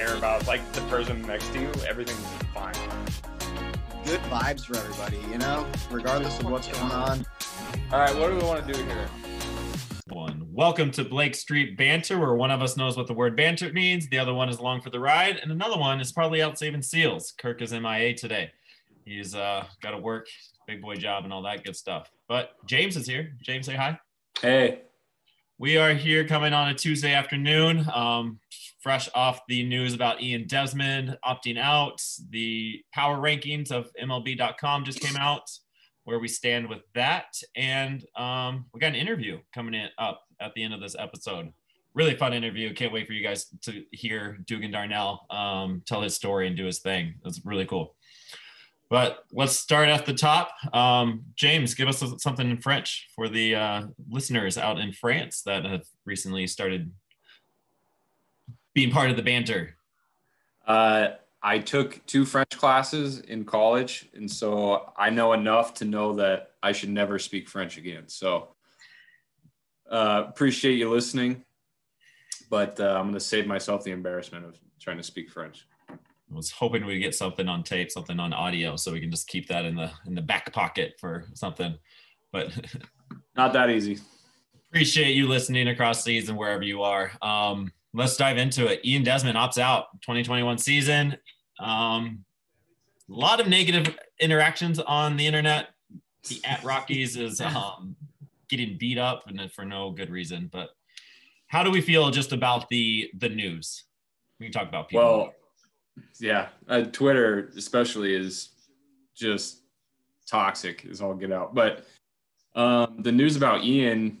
care about like the person next to you, everything's fine. Good vibes for everybody, you know, regardless of what's going on. All right, what do we want to do here? One. Welcome to Blake Street Banter, where one of us knows what the word banter means, the other one is along for the ride, and another one is probably out saving seals. Kirk is MIA today. He's uh, got to work, big boy job, and all that good stuff. But James is here. James, say hi. Hey. We are here coming on a Tuesday afternoon, um, fresh off the news about Ian Desmond opting out. The power rankings of MLB.com just came out, where we stand with that. And um, we got an interview coming in up at the end of this episode. Really fun interview. Can't wait for you guys to hear Dugan Darnell um, tell his story and do his thing. It's really cool. But let's start at the top. Um, James, give us something in French for the uh, listeners out in France that have recently started being part of the banter. Uh, I took two French classes in college, and so I know enough to know that I should never speak French again. So uh, appreciate you listening, but uh, I'm going to save myself the embarrassment of trying to speak French was hoping we'd get something on tape, something on audio, so we can just keep that in the in the back pocket for something. But not that easy. Appreciate you listening across season wherever you are. Um, let's dive into it. Ian Desmond opts out 2021 season. Um, a lot of negative interactions on the internet. The at Rockies is um, getting beat up and for no good reason. But how do we feel just about the the news? We can talk about people. Well, yeah, uh, Twitter especially is just toxic as all get out. But um, the news about Ian,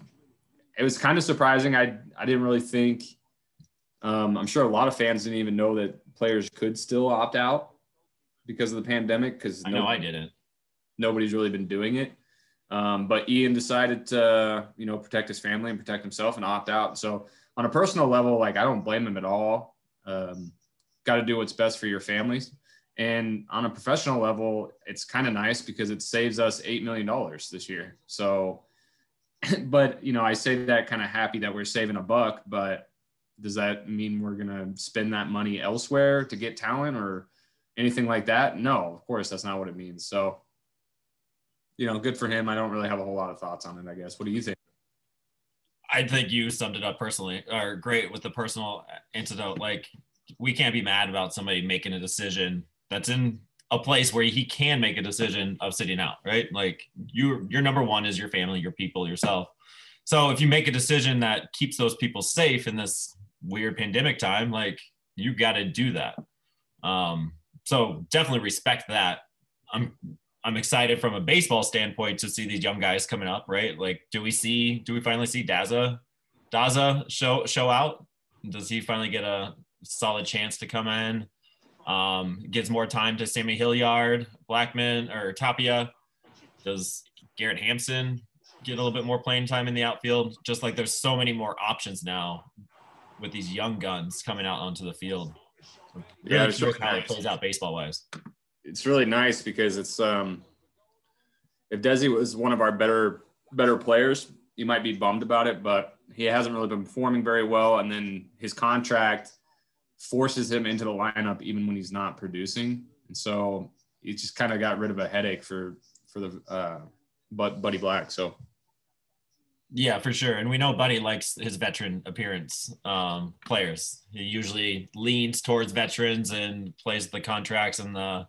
it was kind of surprising. I I didn't really think. Um, I'm sure a lot of fans didn't even know that players could still opt out because of the pandemic. Because I know I didn't. Nobody's really been doing it. Um, but Ian decided to, you know, protect his family and protect himself and opt out. So on a personal level, like I don't blame him at all. Um, got to do what's best for your families. And on a professional level, it's kind of nice because it saves us $8 million this year. So, but, you know, I say that kind of happy that we're saving a buck, but does that mean we're going to spend that money elsewhere to get talent or anything like that? No, of course, that's not what it means. So, you know, good for him. I don't really have a whole lot of thoughts on it, I guess. What do you think? I think you summed it up personally or great with the personal antidote. Like we can't be mad about somebody making a decision that's in a place where he can make a decision of sitting out, right? Like you, your number one is your family, your people, yourself. So if you make a decision that keeps those people safe in this weird pandemic time, like you got to do that. Um, so definitely respect that. I'm I'm excited from a baseball standpoint to see these young guys coming up, right? Like, do we see do we finally see Daza Daza show show out? Does he finally get a solid chance to come in. Um, gives more time to Sammy Hilliard, Blackmon, or Tapia. Does Garrett Hampson get a little bit more playing time in the outfield? Just like there's so many more options now with these young guns coming out onto the field. Really yeah, it's really how nice. it plays out baseball wise. It's really nice because it's um, if Desi was one of our better better players, you might be bummed about it, but he hasn't really been performing very well. And then his contract forces him into the lineup even when he's not producing. And so he just kind of got rid of a headache for for the uh, but Buddy Black. So yeah, for sure. And we know Buddy likes his veteran appearance um, players. He usually leans towards veterans and plays the contracts and the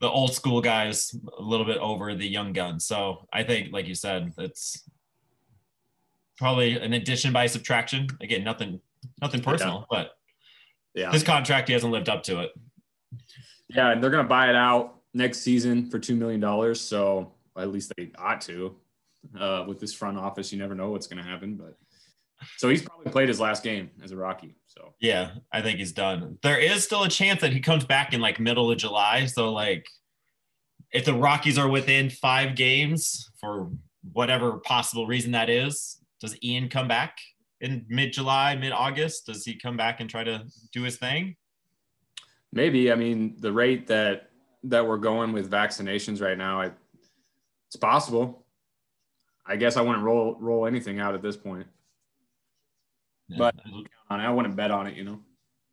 the old school guys a little bit over the young guns. So I think, like you said, it's probably an addition by subtraction. Again, nothing nothing personal, yeah. but yeah. His contract, he hasn't lived up to it. Yeah, and they're going to buy it out next season for $2 million. So at least they ought to. Uh, with this front office, you never know what's going to happen. But so he's probably played his last game as a Rocky. So yeah, I think he's done. There is still a chance that he comes back in like middle of July. So like, if the Rockies are within five games for whatever possible reason that is, does Ian come back? In mid July, mid August? Does he come back and try to do his thing? Maybe. I mean, the rate that that we're going with vaccinations right now, I, it's possible. I guess I wouldn't roll roll anything out at this point. Yeah. But I wouldn't bet on it, you know.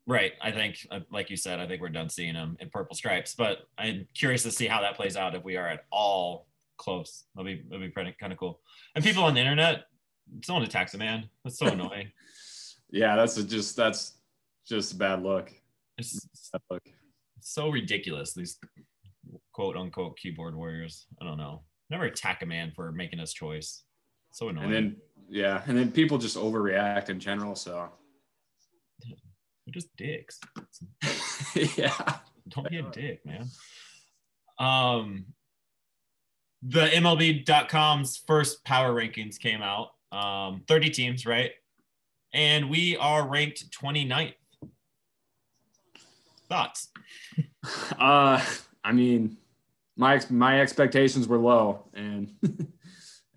Right. I think, uh, like you said, I think we're done seeing him in purple stripes. But I'm curious to see how that plays out if we are at all close. That'll be that'll be pretty kind of cool. And people on the internet, someone attacks a man. That's so annoying. Yeah, that's a just that's just a bad look. It's Bad look. so ridiculous. These quote unquote keyboard warriors. I don't know. Never attack a man for making his choice. So annoying. And then yeah, and then people just overreact in general. So They're just dicks. yeah, Don't be a dick, man. Um, the MLB.com's first power rankings came out. Um, 30 teams, right? And we are ranked 29th. Thoughts? uh, I mean, my my expectations were low, and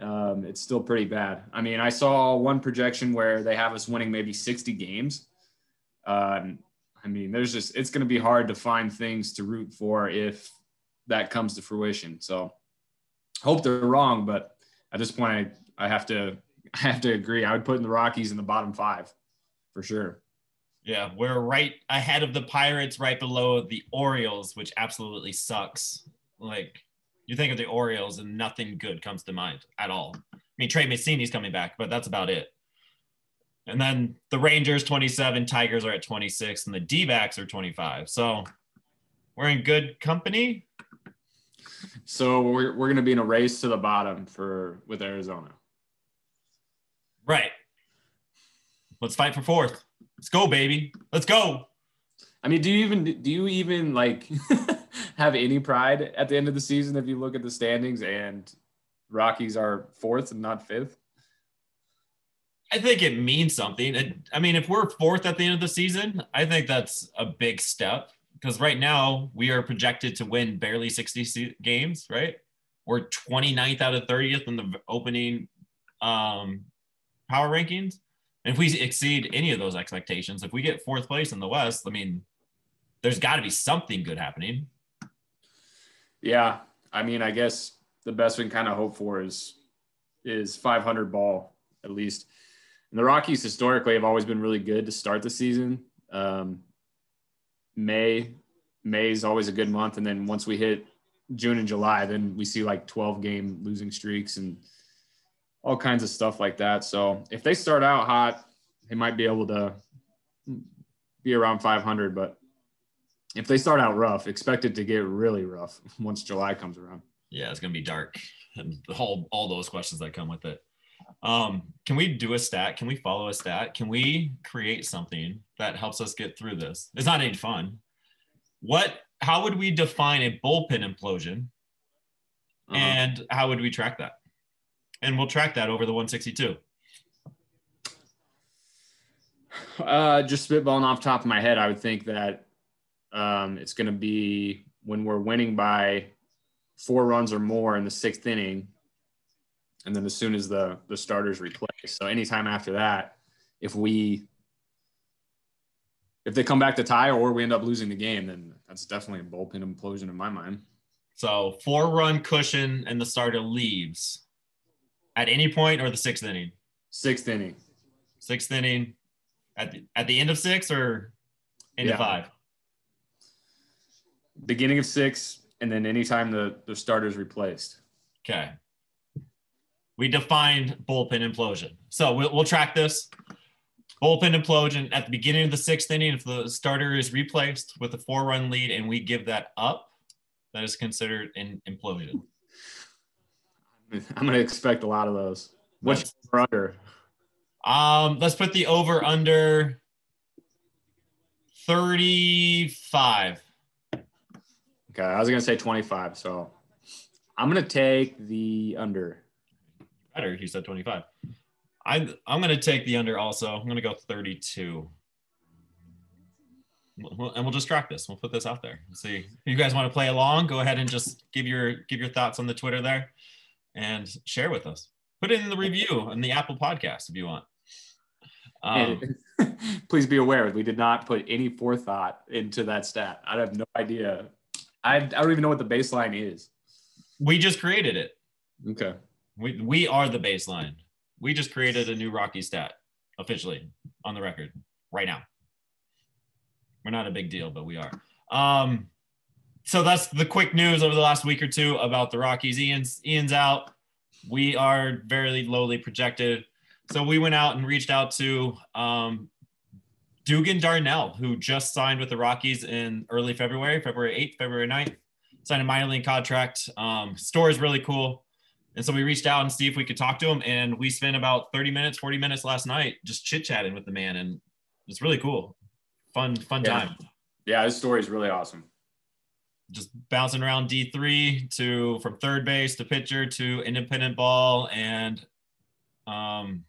um, it's still pretty bad. I mean, I saw one projection where they have us winning maybe 60 games. Um, I mean, there's just it's going to be hard to find things to root for if that comes to fruition. So, hope they're wrong, but at this point, I, I have to I have to agree. I would put in the Rockies in the bottom five for sure. Yeah, we're right ahead of the Pirates, right below the Orioles, which absolutely sucks. Like, you think of the Orioles and nothing good comes to mind at all. I mean, Trey Mancini's coming back, but that's about it. And then the Rangers 27, Tigers are at 26, and the D backs are 25. So we're in good company. So we're we're going to be in a race to the bottom for with Arizona. Right. Let's fight for fourth. Let's go, baby. Let's go. I mean, do you even do you even like have any pride at the end of the season if you look at the standings and Rockies are fourth and not fifth? I think it means something. I mean, if we're fourth at the end of the season, I think that's a big step because right now we are projected to win barely 60 games, right? We're 29th out of 30th in the opening um, power rankings. And if we exceed any of those expectations, if we get fourth place in the West, I mean, there's got to be something good happening. Yeah, I mean, I guess the best we can kind of hope for is is 500 ball at least. And the Rockies historically have always been really good to start the season. Um, May May is always a good month, and then once we hit June and July, then we see like 12 game losing streaks and all kinds of stuff like that. So if they start out hot, they might be able to be around 500. But if they start out rough, expect it to get really rough once July comes around. Yeah, it's gonna be dark, and all all those questions that come with it. Um, can we do a stat? Can we follow a stat? Can we create something that helps us get through this? It's not any fun. What? How would we define a bullpen implosion, Uh-huh. and how would we track that? And we'll track that over the 162. Uh, just spitballing off the top of my head, I would think that um, it's going to be when we're winning by four runs or more in the sixth inning, and then as soon as the the starters replace. So anytime after that, if we if they come back to tie or we end up losing the game, then that's definitely a bullpen implosion in my mind. So four run cushion, and the starter leaves at any point or the sixth inning. Sixth inning. Sixth inning at the, at the end of six or end Yeah. of five. beginning of six, and then anytime the the starter's replaced. Okay. We defined bullpen implosion. So we'll, we'll track this. Bullpen implosion at the beginning of the sixth inning, if the starter is replaced with a four run lead and we give that up, that is considered an implosion. I'm going to expect a lot of those. What's your under? Um, let's put the over under 35. Okay, I was going to say 25, so I'm going to take the under. Better, he said 25. I, I'm going to take the under also. I'm going to go 32. We'll- And we'll just track this. We'll put this out there. See, if you guys want to play along, go ahead and just give your give your thoughts on the Twitter there, and share with us. Put it in the review on the Apple Podcast if you want. Um, please be aware, we did not put any forethought into that stat. I have no idea. I, I don't even know what the baseline is. we just created it. Okay. We we are the baseline. We just created a new Rocky stat officially on the record right now. we're not a big deal, but we are. Um, so that's the quick news over the last week or two about the Rockies. Ian's Ian's out. We are very lowly projected. So we went out and reached out to um, Dugan Darnell, who just signed with the Rockies in early February, February 8th, February 9th, signed a minor league contract. Um, store is really cool. And so we reached out and see if we could talk to him. And we spent about 30 minutes, 40 minutes last night just chit chatting with the man. And it's really cool. Fun, fun Yeah. time. Yeah, his story is really awesome. Just bouncing around D3 to from third base to pitcher to independent ball and um,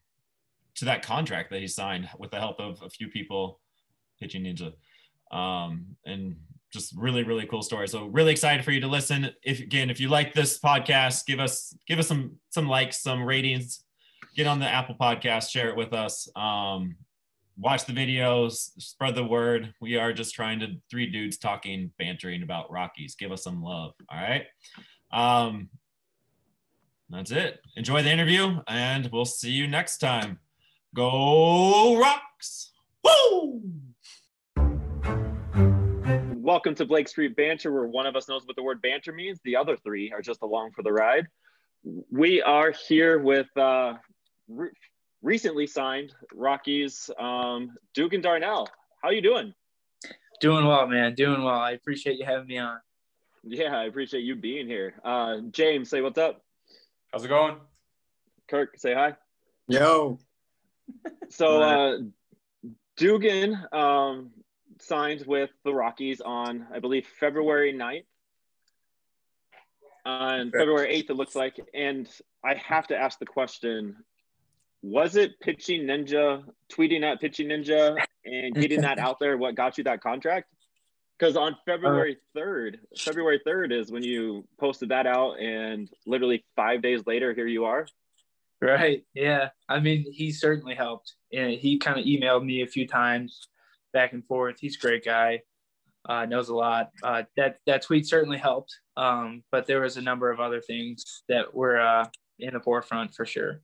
to that contract that he signed with the help of a few people, Pitching Ninja. Um, and just really, really cool story. So really excited for you to listen. If again, if you like this podcast, give us give us some some likes, some ratings. Get on the Apple Podcast, share it with us. Um, watch the videos, spread the word. We are just trying to three dudes talking, bantering about Rockies. Give us some love. All right. Um, that's it. Enjoy the interview, and we'll see you next time. Go Rocks! Woo! Welcome to Blake Street Banter, where one of us knows what the word banter means. The other three are just along for the ride. We are here with uh, recently signed Rockies um, Dugan Darnell. How you doing? Doing well, man. Doing well. I appreciate you having me on. Yeah, I appreciate you being here. Uh, James, say what's up. How's it going? Kirk, say hi. Yo, So uh, Dugan um, signed with the Rockies on, I believe, February 9th. On February 8th, it looks like. And I have to ask the question was it Pitching Ninja, tweeting at Pitching Ninja and getting that out there what got you that contract? Because on February 3rd, February 3rd is when you posted that out, and literally five days later, here you are. Right. Yeah. I mean, he certainly helped. And he kind of emailed me a few times back and forth. He's a great guy. Uh, knows a lot. Uh, that that tweet certainly helped. Um, but there was a number of other things that were uh, in the forefront for sure.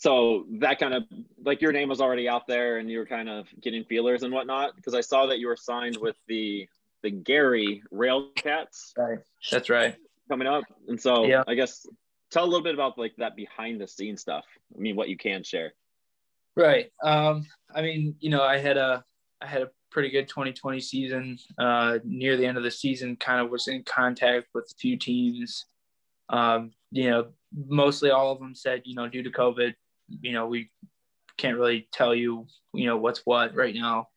So that kind of like your name was already out there and you were kind of getting feelers and whatnot because i saw that you were signed with the the gary railcats Right. That's right. coming up and so Yeah. i guess tell a little bit about like that behind the scenes stuff i mean what you can share Right. Um, I mean, you know, I had a I had a pretty good 2020 season. Uh, near the end of the season, kind of was in contact with a few teams. Um, you know, mostly all of them said, you know, due to COVID, you know, we can't really tell you, you know, what's what right now.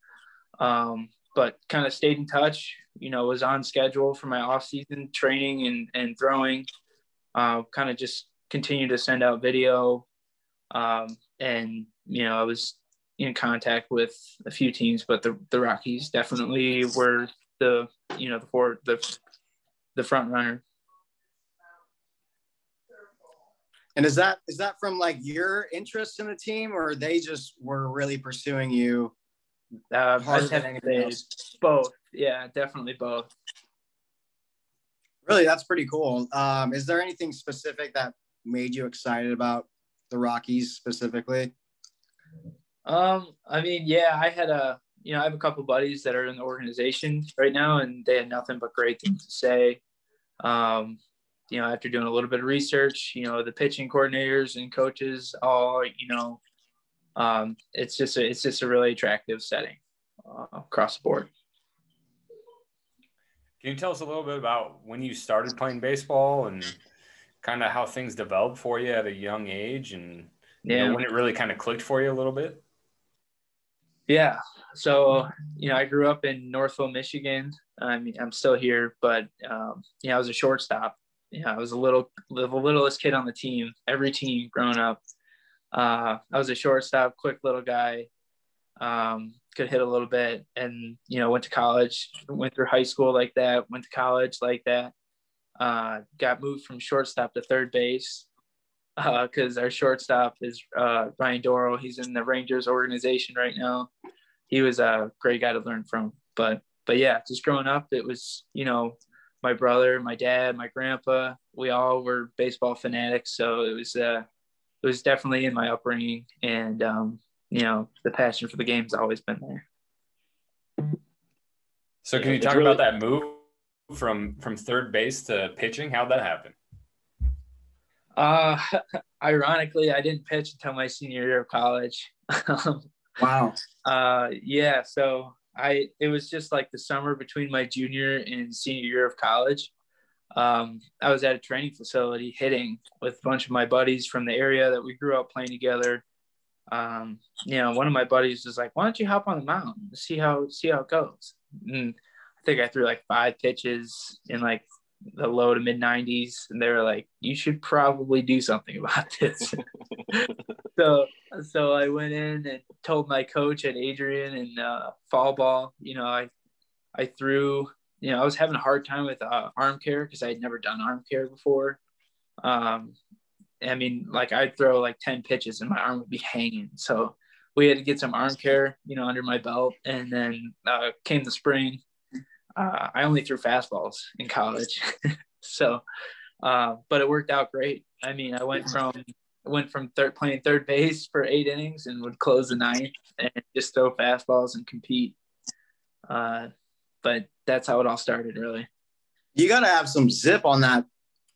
Um, but kind of stayed in touch. You know, was on schedule for my off season training and and throwing. Uh, kind of just continued to send out video. Um, and you know, I was in contact with a few teams, but the, the Rockies definitely were the you know the for the the front runner. And is that is that from like your interest in the team, or they just were really pursuing you? Uh, harder than anything else? both. Yeah, definitely both. Really, that's pretty cool. Um, is there anything specific that made you excited about the Rockies specifically? Um, I mean, yeah, I had a you know I have a couple buddies that are in the organization right now, and they had nothing but great things to say. Um, you know, after doing a little bit of research, you know, the pitching coordinators and coaches all, you know, um, it's just a, it's just a really attractive setting uh, across the board. Can you tell us a little bit about when you started playing baseball and kind of how things developed for you at a young age and you know, when it really kind of clicked for you a little bit? Yeah. So, you know, I grew up in Northville, Michigan. I mean, I'm still here, but um, know, I was a shortstop. Yeah, I was a little, the littlest kid on the team. Every team growing up, uh, I was a shortstop, quick little guy. Um, could hit a little bit, and you know, went to college, went through high school like that, went to college like that. Uh, got moved from shortstop to third base because our shortstop is uh, Ryan Dorow. He's in the Rangers organization right now. He was a great guy to learn from. But but yeah, just growing up, it was you know my brother, my dad, my grandpa. We all were baseball fanatics, so it was uh, it was definitely in my upbringing, and um, you know the passion for the game's always been there. So can Yeah, you talk really- about that move from from third base to pitching? How'd that happen? Uh, ironically, I didn't pitch until my senior year of college. Wow. uh, yeah, so I it was just like the summer between my junior and senior year of college. Um, I was at a training facility hitting with a bunch of my buddies from the area that we grew up playing together. Um, you know, one of my buddies was like, "Why don't you hop on the mound see how see how it goes?" And I think I threw like five pitches in like the low to mid 90s, and they were like, "You should probably do something about this." so so I went in and told my coach at Adrian and uh, fall ball, you know, I I threw, you know, I was having a hard time with uh, arm care because I had never done arm care before. Um, I mean, like I'd throw like ten pitches and my arm would be hanging. So we had to get some arm care, you know, under my belt. And then uh, came the spring. Uh, I only threw fastballs in college, so uh, but it worked out great. I mean, I went from went from third playing third base for eight innings and would close the ninth and just throw fastballs and compete. Uh, but that's how it all started, really. You got to have some zip on that.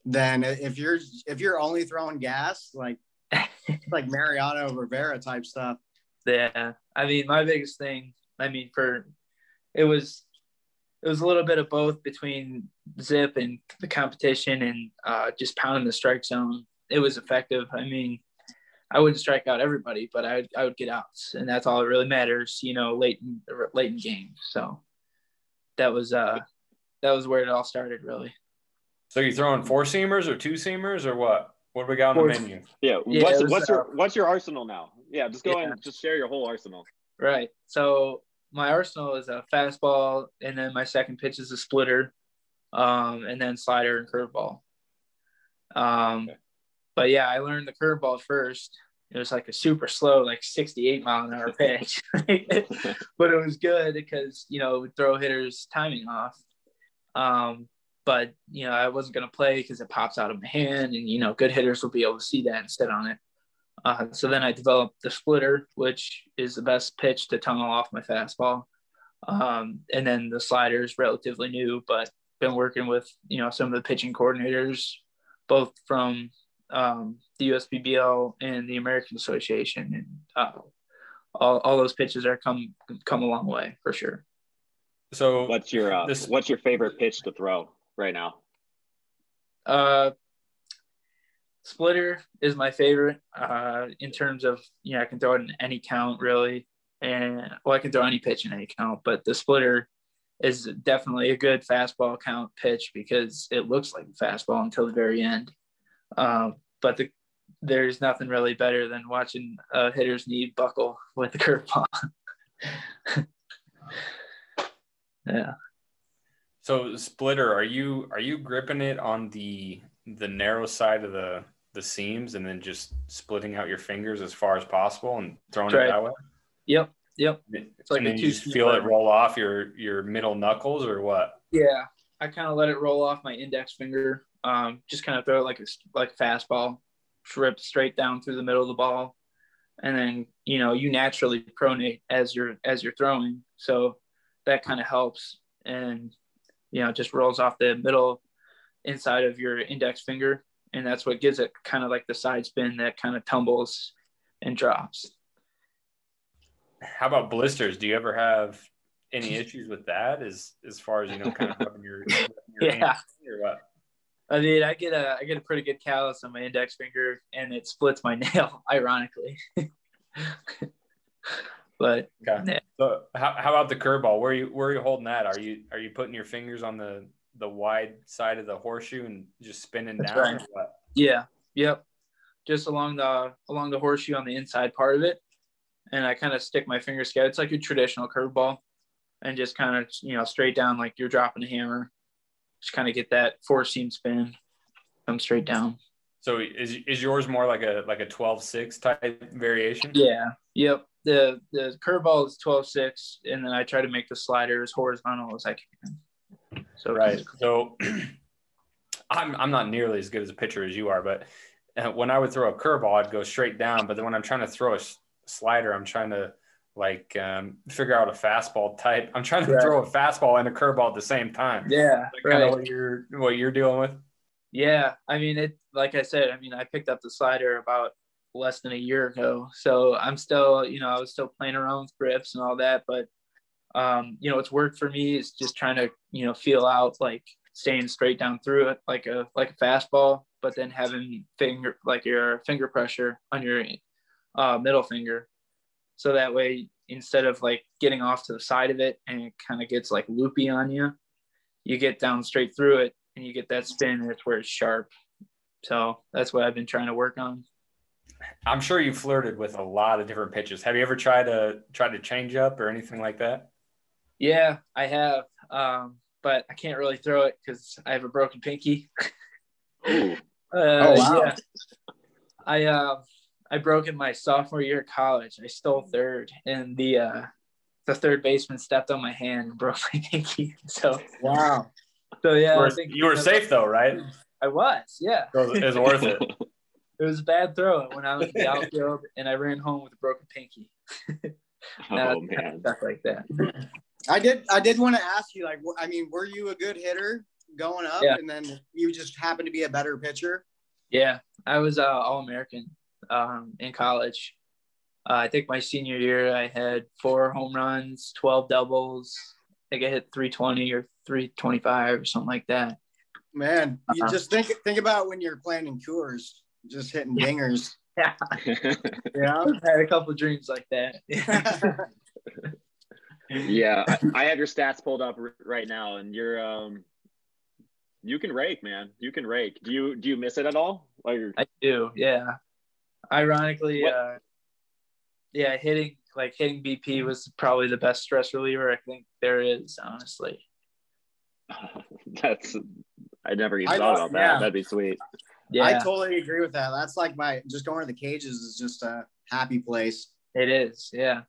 Then if you're if you're only throwing gas, like like Mariano Rivera type stuff. Yeah, I mean, my biggest thing. I mean, for it was it was a little bit of both between zip and the competition and uh, just pounding the strike zone. It was effective. I mean, I wouldn't strike out everybody, but I would, I would get outs, and that's all that really matters. You know, late in late in games. So that was uh that was where it all started, really. So you throwing four seamers or two seamers or what? What do we got on Four- the menu? Yeah. Yeah, what's it was, what's uh, your what's your arsenal now? Yeah, just go Yeah. and just share your whole arsenal. Right. So my arsenal is a fastball, and then my second pitch is a splitter, um, and then slider and curveball. Um, Okay. but yeah, I learned the curveball first. It was like a super slow, like 68 mile an hour pitch, but it was good because you know it would throw hitters' timing off. Um, but you know I wasn't gonna play because it pops out of my hand, and you know good hitters will be able to see that and sit on it. Uh, so then I developed the splitter, which is the best pitch to tunnel off my fastball. Um, and then the slider is relatively new, but been working with you know some of the pitching coordinators, both from um, the USPBL and the American Association, and uh, all, all those pitches are come come a long way for sure. So What's your uh, This- what's your favorite pitch to throw right now? Uh, splitter is my favorite uh, in terms of you know I can throw it in any count really, and well I can throw any pitch in any count, but the splitter is definitely a good fastball count pitch because it looks like a fastball until the very end. Um, but the there's nothing really better than watching a hitter's knee buckle with the curveball. yeah. so splitter, are you are you gripping it on the the narrow side of the the seams and then just splitting out your fingers as far as possible and throwing That's it right. that way? Yep. Yep. like and then you just feel it roll off your your middle knuckles or what? Yeah, I kind of let it roll off my index finger. Um, just kind of throw it like a like fastball, rip straight down through the middle of the ball, and then you know you naturally pronate as you're as you're throwing, so that kind of helps, and you know just rolls off the middle inside of your index finger, and that's what gives it kind of like the side spin that kind of tumbles and drops. How about blisters? Do you ever have any issues with that as as far as you know kind of rubbing your, rubbing your Yeah. hands or what? I mean, I get a I get a pretty good callus on my index finger, and it splits my nail, ironically. but Okay. Yeah. So how, how about the curveball? Where are you where are you holding that? Are you are you putting your fingers on the the wide side of the horseshoe and just spinning That's down? right. what? yeah, yep, just along the along the horseshoe on the inside part of it, and I kind of stick my finger scale. It's like a traditional curveball, and just kind of you know straight down like you're dropping a hammer. Just kind of get that four seam spin, come straight down. So is is yours more like a like a 12-6 type variation? Yeah. Yep. The the curveball is 12-6, and then I try to make the slider as horizontal as I can. So Right. So I'm I'm not nearly as good as a pitcher as you are, but uh, when I would throw a curveball, I'd go straight down. But then when I'm trying to throw a slider, I'm trying to like um, figure out a fastball type. I'm trying to Right. throw a fastball and a curveball at the same time. Yeah, Is that kind right. of what you're what you're dealing with. Yeah, I mean it. Like I said, I mean I picked up the slider about less than a year ago, so I'm still, you know, I was still playing around with grips and all that, but um, you know, what's worked for me is just trying to, you know, feel out like staying straight down through it like a like a fastball, but then having finger like your finger pressure on your uh, middle finger, so that way instead of like getting off to the side of it and it kind of gets like loopy on you, you get down straight through it and you get that spin and it's where it's sharp. So that's what I've been trying to work on. I'm sure you flirted with a lot of different pitches. Have you ever tried to try to change up or anything like that? Yeah, I have, um, but I can't really throw it because I have a broken pinky. Uh, Oh, wow. yeah. I uh, I broke in my sophomore year of college. I stole third, and the uh, the third baseman stepped on my hand and broke my pinky. So Wow. so yeah, you I were, think you were safe though, right? I was, yeah. So it was worth it. It was a bad throw when I was in the outfield, and I ran home with a broken pinky. oh man. stuff like that. I did. I did want to ask you, like, I mean, were you a good hitter going up, Yeah. and then you just happened to be a better pitcher? Yeah, I was uh, All American um, in college. Uh, I think my senior year, I had four home runs, 12 doubles. I think I hit 320 or 325 or something like that. Man, you Uh-huh. just think think about when you're playing in Coors, just hitting dingers. Yeah, Yeah. I had a couple of dreams like that. yeah, I, I have your stats pulled up r- right now, and you're um, you can rake, man. You can rake. Do you do you miss it at all? Like, I do, yeah. Ironically, What- uh, yeah, hitting like hitting BP was probably the best stress reliever I think there is, honestly. that's I never even I thought know, about that. yeah. That'd be sweet. Yeah, I totally agree with that. That's like my just going to the cages is just a happy place. It is, yeah.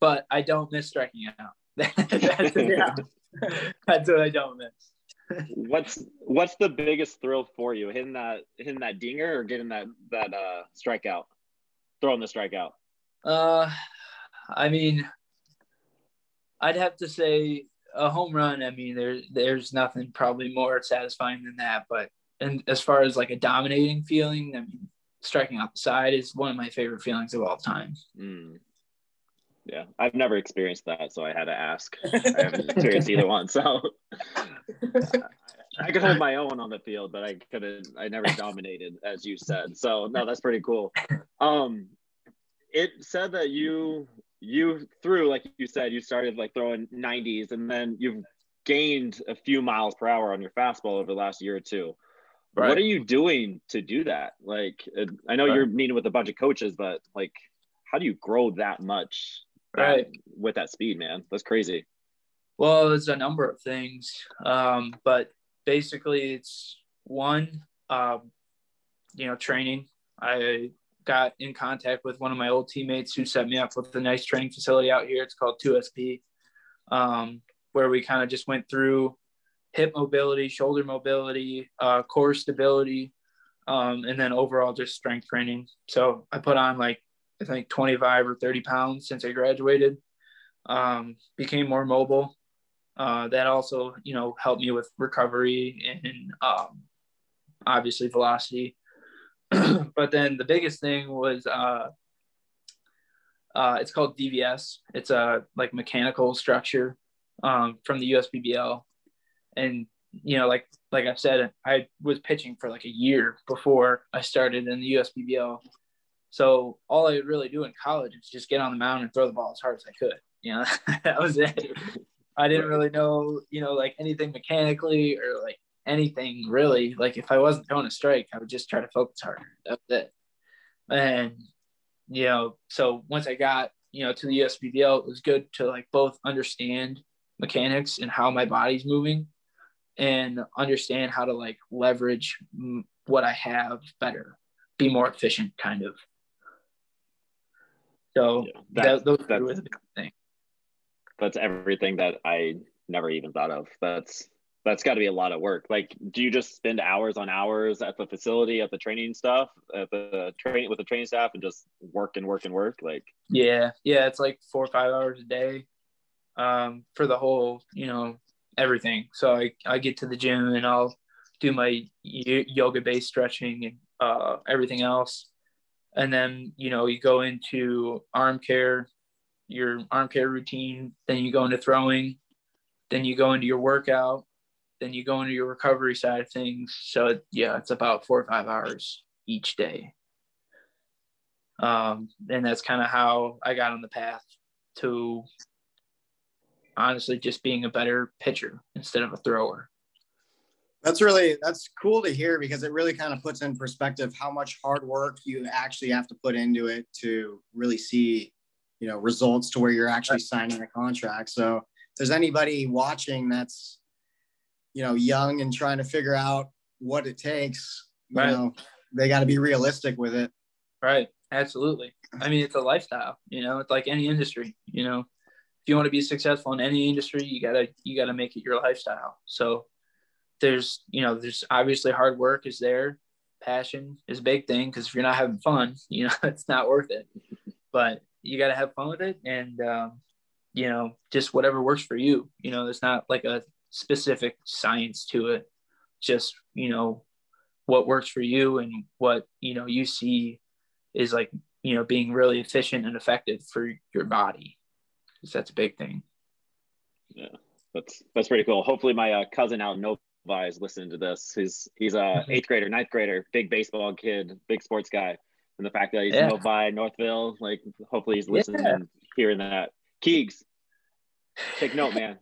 But I don't miss striking out. that's, yeah. that's what I don't miss. What's what's the biggest thrill for you? Hitting that hitting that dinger or getting that that uh strikeout? Throwing the strikeout. Uh, I mean, I'd have to say a home run. I mean, there there's nothing probably more satisfying than that. But and as far as like a dominating feeling, I mean, striking out the side is one of my favorite feelings of all time. Mm. Yeah, I've never experienced that, so I had to ask. I haven't experienced either one, so I could hold my own on the field, but I couldn't. I never dominated, as you said. So no, that's pretty cool. Um, it said that you you threw like you said you started like throwing 90s, and then you've gained a few miles per hour on your fastball over the last year or two. Right. What are you doing to do that? Like, I know Right. you're meeting with a bunch of coaches, but like, how do you grow that much that- Right. with that speed, man? That's crazy. Well, it's a number of things, um, but basically, it's one, um, you know, training. I got in contact with one of my old teammates who set me up with a nice training facility out here. It's called 2SP, um, where we kind of just went through hip mobility, shoulder mobility, uh, core stability, um, and then overall just strength training. So I put on like I think 25 or 30 pounds since I graduated. Um, became more mobile. Uh, that also you know helped me with recovery and um, obviously velocity. But then the biggest thing was uh, uh, it's called dvs it's a like mechanical structure um, from the uspbl and you know like like i said i was pitching for like a year before i started in the uspbl so all i would really do in college was just get on the mound and throw the ball as hard as i could you know that was it I didn't really know, you know, like anything mechanically or like anything really. Like if I wasn't throwing a strike, I would just try to focus harder. That's it. And you know, so once I got, you know, to the USPBL, it was good to like both understand mechanics and how my body's moving and understand how to like leverage what I have better, be more efficient kind of. So Yeah, that, that's, those that's- were the big thing. that's everything that I never even thought of. That's that's got to be a lot of work. Like, do you just spend hours on hours at the facility, at the training stuff, at the training with the training staff, and just work and work and work? Like, yeah, yeah, it's like four or five hours a day um, for the whole, you know, everything. So I, I get to the gym and I'll do my yoga based stretching and uh, everything else. And then, you know, you go into arm care, your arm care routine, then you go into throwing, then you go into your workout, then you go into your recovery side of things. So yeah, it's about four or five hours each day. Um, and that's kind of how I got on the path to honestly just being a better pitcher instead of a thrower. That's really that's cool to hear because it really kind of puts in perspective how much hard work you actually have to put into it to really see, you know, results to where you're actually signing a contract. So if there's anybody watching that's, you know, young and trying to figure out what it takes, you right. know, they got to be realistic with it. Right. Absolutely. I mean, it's a lifestyle, you know, it's like any industry, you know, if you want to be successful in any industry, you gotta you gotta make it your lifestyle. So there's you know there's obviously hard work is there, passion is a big thing because if you're not having fun, you know it's not worth it. But you gotta have fun with it, and um, you know just whatever works for you. You know, there's not like a specific science to it. Just you know what works for you and what you know you see is like you know being really efficient and effective for your body because that's a big thing. Yeah, that's that's pretty cool. Hopefully, my uh, cousin out in Novi is listening to this. He's he's a eighth grader, ninth grader, big baseball kid, big sports guy, and the fact that he's yeah. Novi, Northville, like hopefully he's listening yeah. and hearing that. Keegs, take note, man.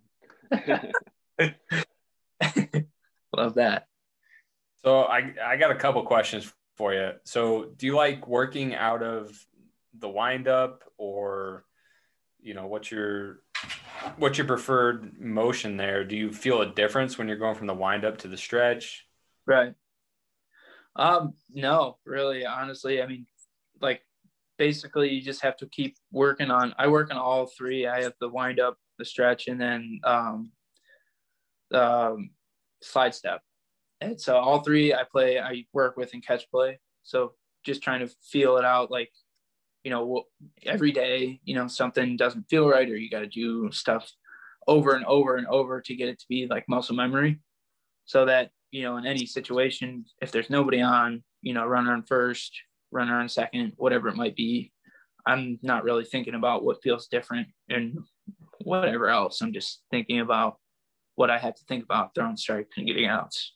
Love that. So I I got a couple questions for you. So do you like working out of the windup or you know what's your what's your preferred motion there? Do you feel a difference when you're going from the wind up to the stretch? Right. Um no really honestly i mean like basically you just have to keep working on i work on all three. I have the wind up the stretch and then um um, slide step. And so all three i play i work with and catch play. So just trying to feel it out like you know every day you know something doesn't feel right or you got to do stuff over and over and over to get it to be like muscle memory. So that you know in any situation if there's nobody on you know runner on first runner on second whatever it might be i'm not really thinking about what feels different and whatever else. I'm just thinking about what i have to think about throwing strikes and getting outs.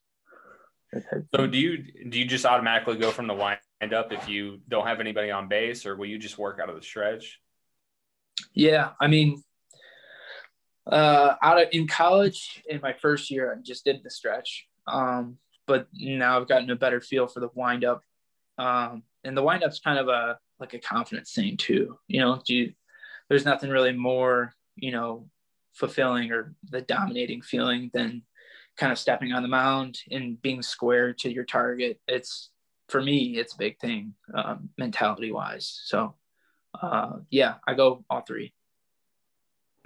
So do you do you just automatically go from the line end up if you don't have anybody on base, or will you just work out of the stretch? Yeah, I mean, uh, out of in college in my first year, I just did the stretch. Um, but now I've gotten a better feel for the wind up. Um, and the wind up's kind of a like a confidence thing too. You know, do you, there's nothing really more, you know, fulfilling or the dominating feeling than kind of stepping on the mound and being square to your target. It's for me, it's a big thing um, mentality wise. So, uh, yeah, I go all three.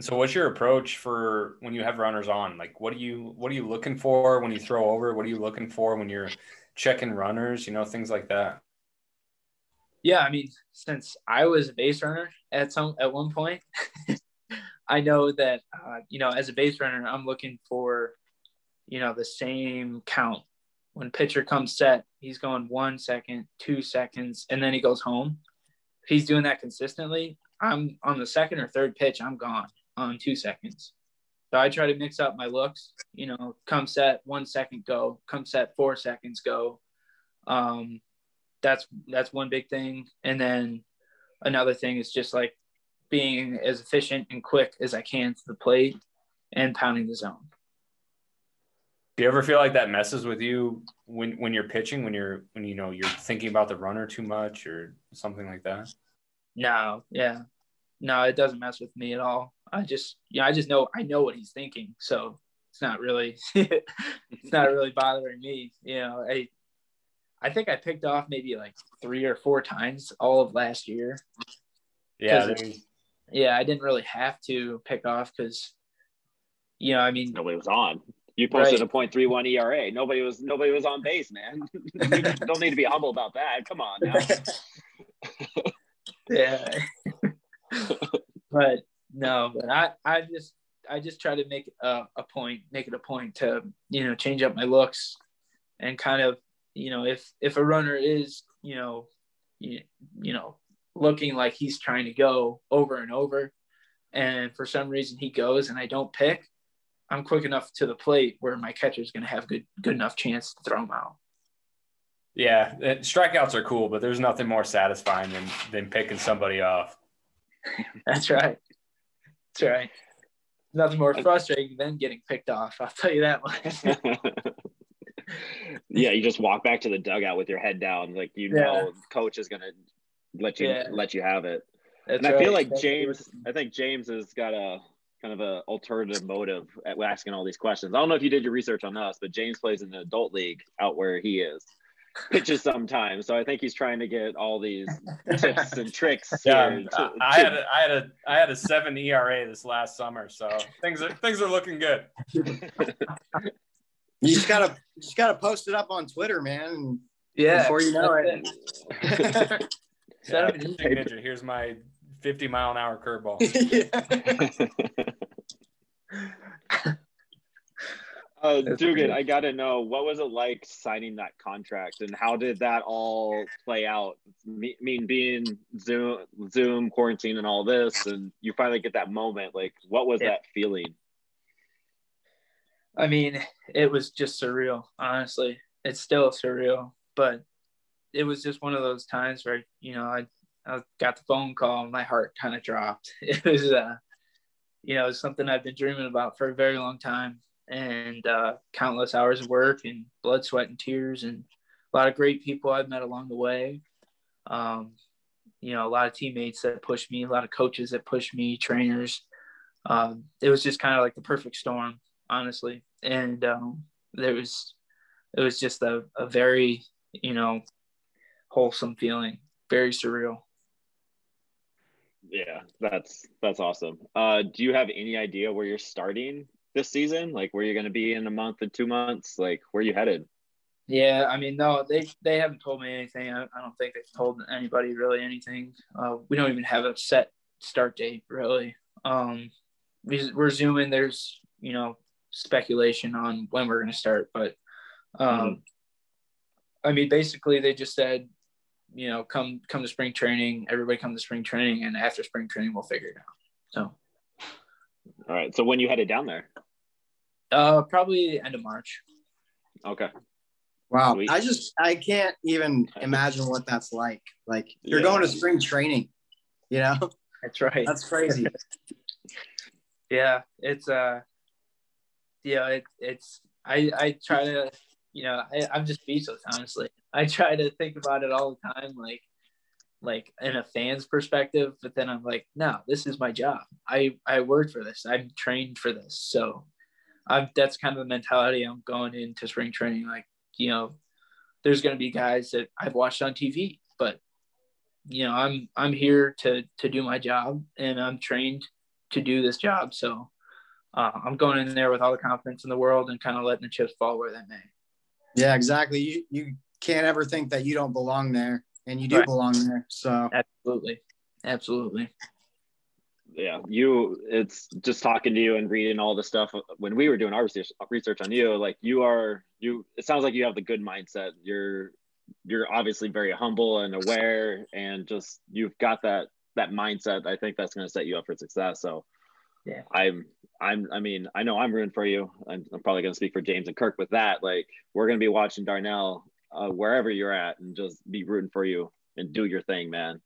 So, what's your approach for when you have runners on? Like, what are you what are you looking for when you throw over? What are you looking for when you're checking runners? You know, things like that. Yeah, I mean, since I was a base runner at some at one point, I know that uh, you know as a base runner, I'm looking for you know the same count when pitcher comes set, he's going one second, two seconds, and then he goes home. If he's doing that consistently, I'm on the second or third pitch, I'm gone on two seconds. So I try to mix up my looks, you know, come set, one second go, come set, four seconds go. Um, that's that's one big thing. And then another thing is just like being as efficient and quick as I can to the plate and pounding the zone. Do you ever feel like that messes with you when when you're pitching, when you're when you know you're thinking about the runner too much or something like that? No, yeah. No, it doesn't mess with me at all. I just yeah, I just know I know what he's thinking. So it's not really it's not really bothering me. You know, I I think I picked off maybe like three or four times all of last year. Yeah. Yeah, I didn't really have to pick off because you know, I mean nobody was on You posted Right. a point three one ERA. Nobody was nobody was on base, man. you don't need to be humble about that. Come on now. yeah. but no, but I, I just I just try to make a, a point, make it a point to, you know, change up my looks and kind of, you know, if if a runner is, you know, you, you know, looking like he's trying to go over and over and for some reason he goes and I don't pick, I'm quick enough to the plate where my catcher's going to have good good enough chance to throw him out. Yeah, it- strikeouts are cool, but there's nothing more satisfying than than picking somebody off. That's right. That's right. Nothing more frustrating than getting picked off. I'll tell you that much. yeah, you just walk back to the dugout with your head down, like you Yeah. know, coach is gonna let you Yeah. let you have it. That's and I feel right. like James, I think James has got a kind of a alternative motive at asking all these questions. I don't know if you did your research on us, but James plays in the adult league out where he is, pitches sometimes. So I think he's trying to get all these tips and tricks. Yeah, here to- I had a, I had a I had a seven ERA this last summer, so things are things are looking good. You just gotta you just gotta post it up on Twitter, man. And yeah. before you know that's it. Yeah, Seven Big Ninja, here's my 50 mile an hour curveball. Uh, That's Dugan. I got to know what was it like signing that contract, and how did that all play out? Me, mean being Zoom, Zoom quarantine, and all this, and you finally get that moment. Like, what was Yeah. that feeling? I mean, it was just surreal, honestly. It's still surreal, but it was just one of those times where, you know, I, I got the phone call and my heart kind of dropped. It was, uh, you know, something I've been dreaming about for a very long time and uh, countless hours of work and blood, sweat, and tears, and a lot of great people I've met along the way. Um, you know, a lot of teammates that pushed me, a lot of coaches that pushed me, trainers. Um, it was just kind of like the perfect storm honestly. And um, there was, it was just a, a very, you know, wholesome feeling, very surreal. Yeah, that's that's awesome. Uh, do you have any idea where you're starting this season? Like, where you're going to be in a month and two months? Like, where you headed? Yeah, I mean, no, they they haven't told me anything. I, I don't think they've told anybody really anything. Uh, we don't even have a set start date, really. Um, we, we're assuming there's, you know, speculation on when we're going to start, but um, I mean, basically, they just said, you know, come come to spring training. Everybody come to spring training, and after spring training, we'll figure it out. So, All right. So when you headed down there? uh, probably the end of March. Okay. Wow. Sweet. I just I can't even imagine what that's like. Like you're Yeah. going to spring training, you know? That's right. That's crazy. yeah it's uh yeah it, it's i i try to you know I, i'm just speechless honestly i try to think about it all the time like like in a fan's perspective but then i'm like no this is my job i i worked for this i'm trained for this so i'm that's kind of the mentality i'm going into spring training like you know there's to be guys that i've watched on tv but you know i'm i'm here to to do my job and i'm trained to do this job. So uh, I'm going in there with all the confidence in the world and kind of letting the chips fall where they may. yeah, exactly. You you can't ever think that you don't belong there. And you do Right. belong there. So Absolutely. Absolutely. yeah you it's just talking to you and reading all the stuff uh, when we were doing our research, research on you like you are you it sounds like you have the good mindset you're you're obviously very humble and aware and just you've got that that mindset i think that's going to set you up for success so Yeah. i'm i'm i mean i know i'm rooting for you i'm, I'm probably going to speak for james and kirk with that like we're going to be watching darnell uh, wherever you're at and just be rooting for you and do your thing man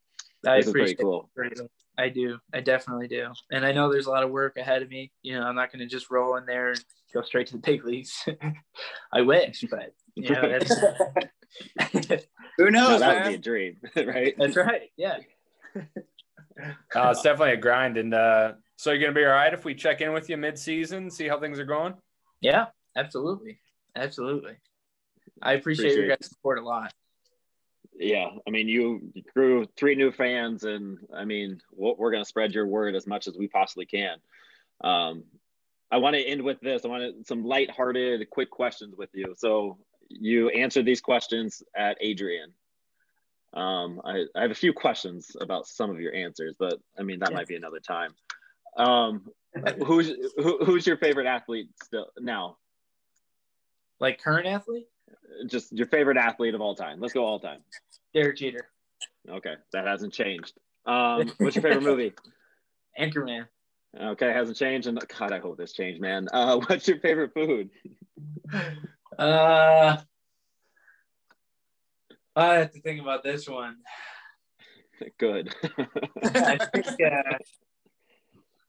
I this is pretty appreciate cool it. I do. I definitely do. And I know there's a lot of work ahead of me. You know, I'm not going to just roll in there and go straight to the big leagues. I wish, but you know, that's, who no, knows, that would be a dream right that's right. Yeah. Uh, it's definitely a grind. And uh, so you're going to be all right if we check in with you mid season, see how things are going? Yeah, absolutely. Absolutely. I appreciate, your guys' support a lot. Yeah, I mean, you grew three new fans, and I mean, we're we're going to spread your word as much as we possibly can. Um, I want to end with this. I want some lighthearted, quick questions with you. So you answered these questions at Adrian. Um, I, I have a few questions about some of your answers, but I mean that might be another time. Um, who's who, who's your favorite athlete still now? Like current athlete? Just your favorite athlete of all time. Let's go all time. Derek Jeter. Okay, that hasn't changed. Um, what's your favorite movie? Anchorman. Okay, hasn't changed. And God, I hope this changed, man. Uh, what's your favorite food? Uh, I have to think about this one. Good. I think, uh,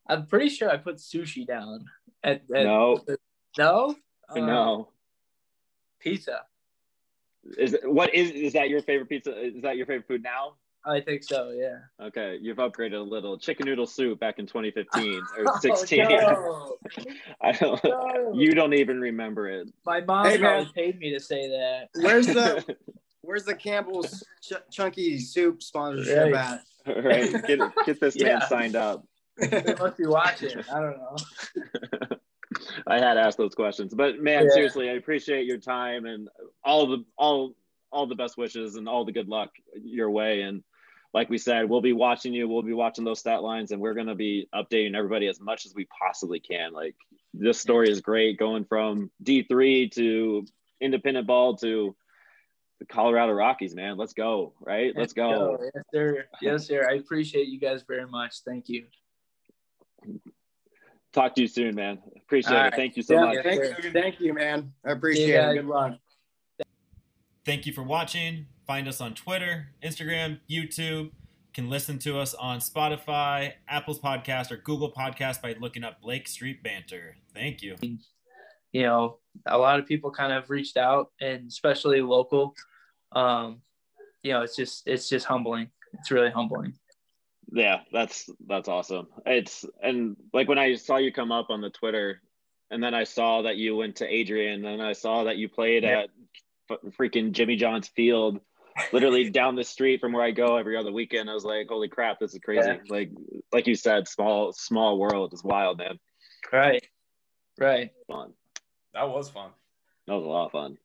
I'm pretty sure I put sushi down. At, at no, no, Uh, no. Pizza. Is what is is that your favorite pizza? Is that your favorite food now? I think so. Yeah. Okay, you've upgraded a little. Chicken noodle soup back in 2015 or Oh, 16. no. I don't. No. You don't even remember it. My mom Hey, man. paid me to say that. Where's the Where's the Campbell's ch- Chunky Soup sponsorship Right. at? right? Get get this man signed up. They must be watching. I don't know. I had asked those questions, but man, Yeah. seriously, I appreciate your time and all the all all the best wishes and all the good luck your way. And like we said, we'll be watching you. We'll be watching those stat lines, and we're gonna be updating everybody as much as we possibly can. Like this story is great, going from D three to independent ball to the Colorado Rockies. Man, let's go! Right, let's go. Yes, sir. Yes, sir. I appreciate you guys very much. Thank you. Talk to you soon, man. Appreciate All it. right. Thank you so Yeah, much. yeah. Thank you, thank you, man. I appreciate See you it. Good luck. Thank you for watching. Find us on Twitter, Instagram, YouTube. You can listen to us on Spotify, Apple's podcast, or Google Podcast by looking up Blake Street Banter. Thank you. You know, a lot of people kind of reached out, and especially local. Um, you know, it's just it's just humbling. It's really humbling. Yeah, that's that's awesome. It's and like when I saw you come up on the Twitter, and then I saw that you went to Adrian, and I saw that you played Yeah. at freaking Jimmy John's Field, literally down the street from where I go every other weekend. I was like, holy crap, this is crazy. Yeah. Like like you said, small small world is wild, man. Right. Right. Fun. That was fun. That was a lot of fun.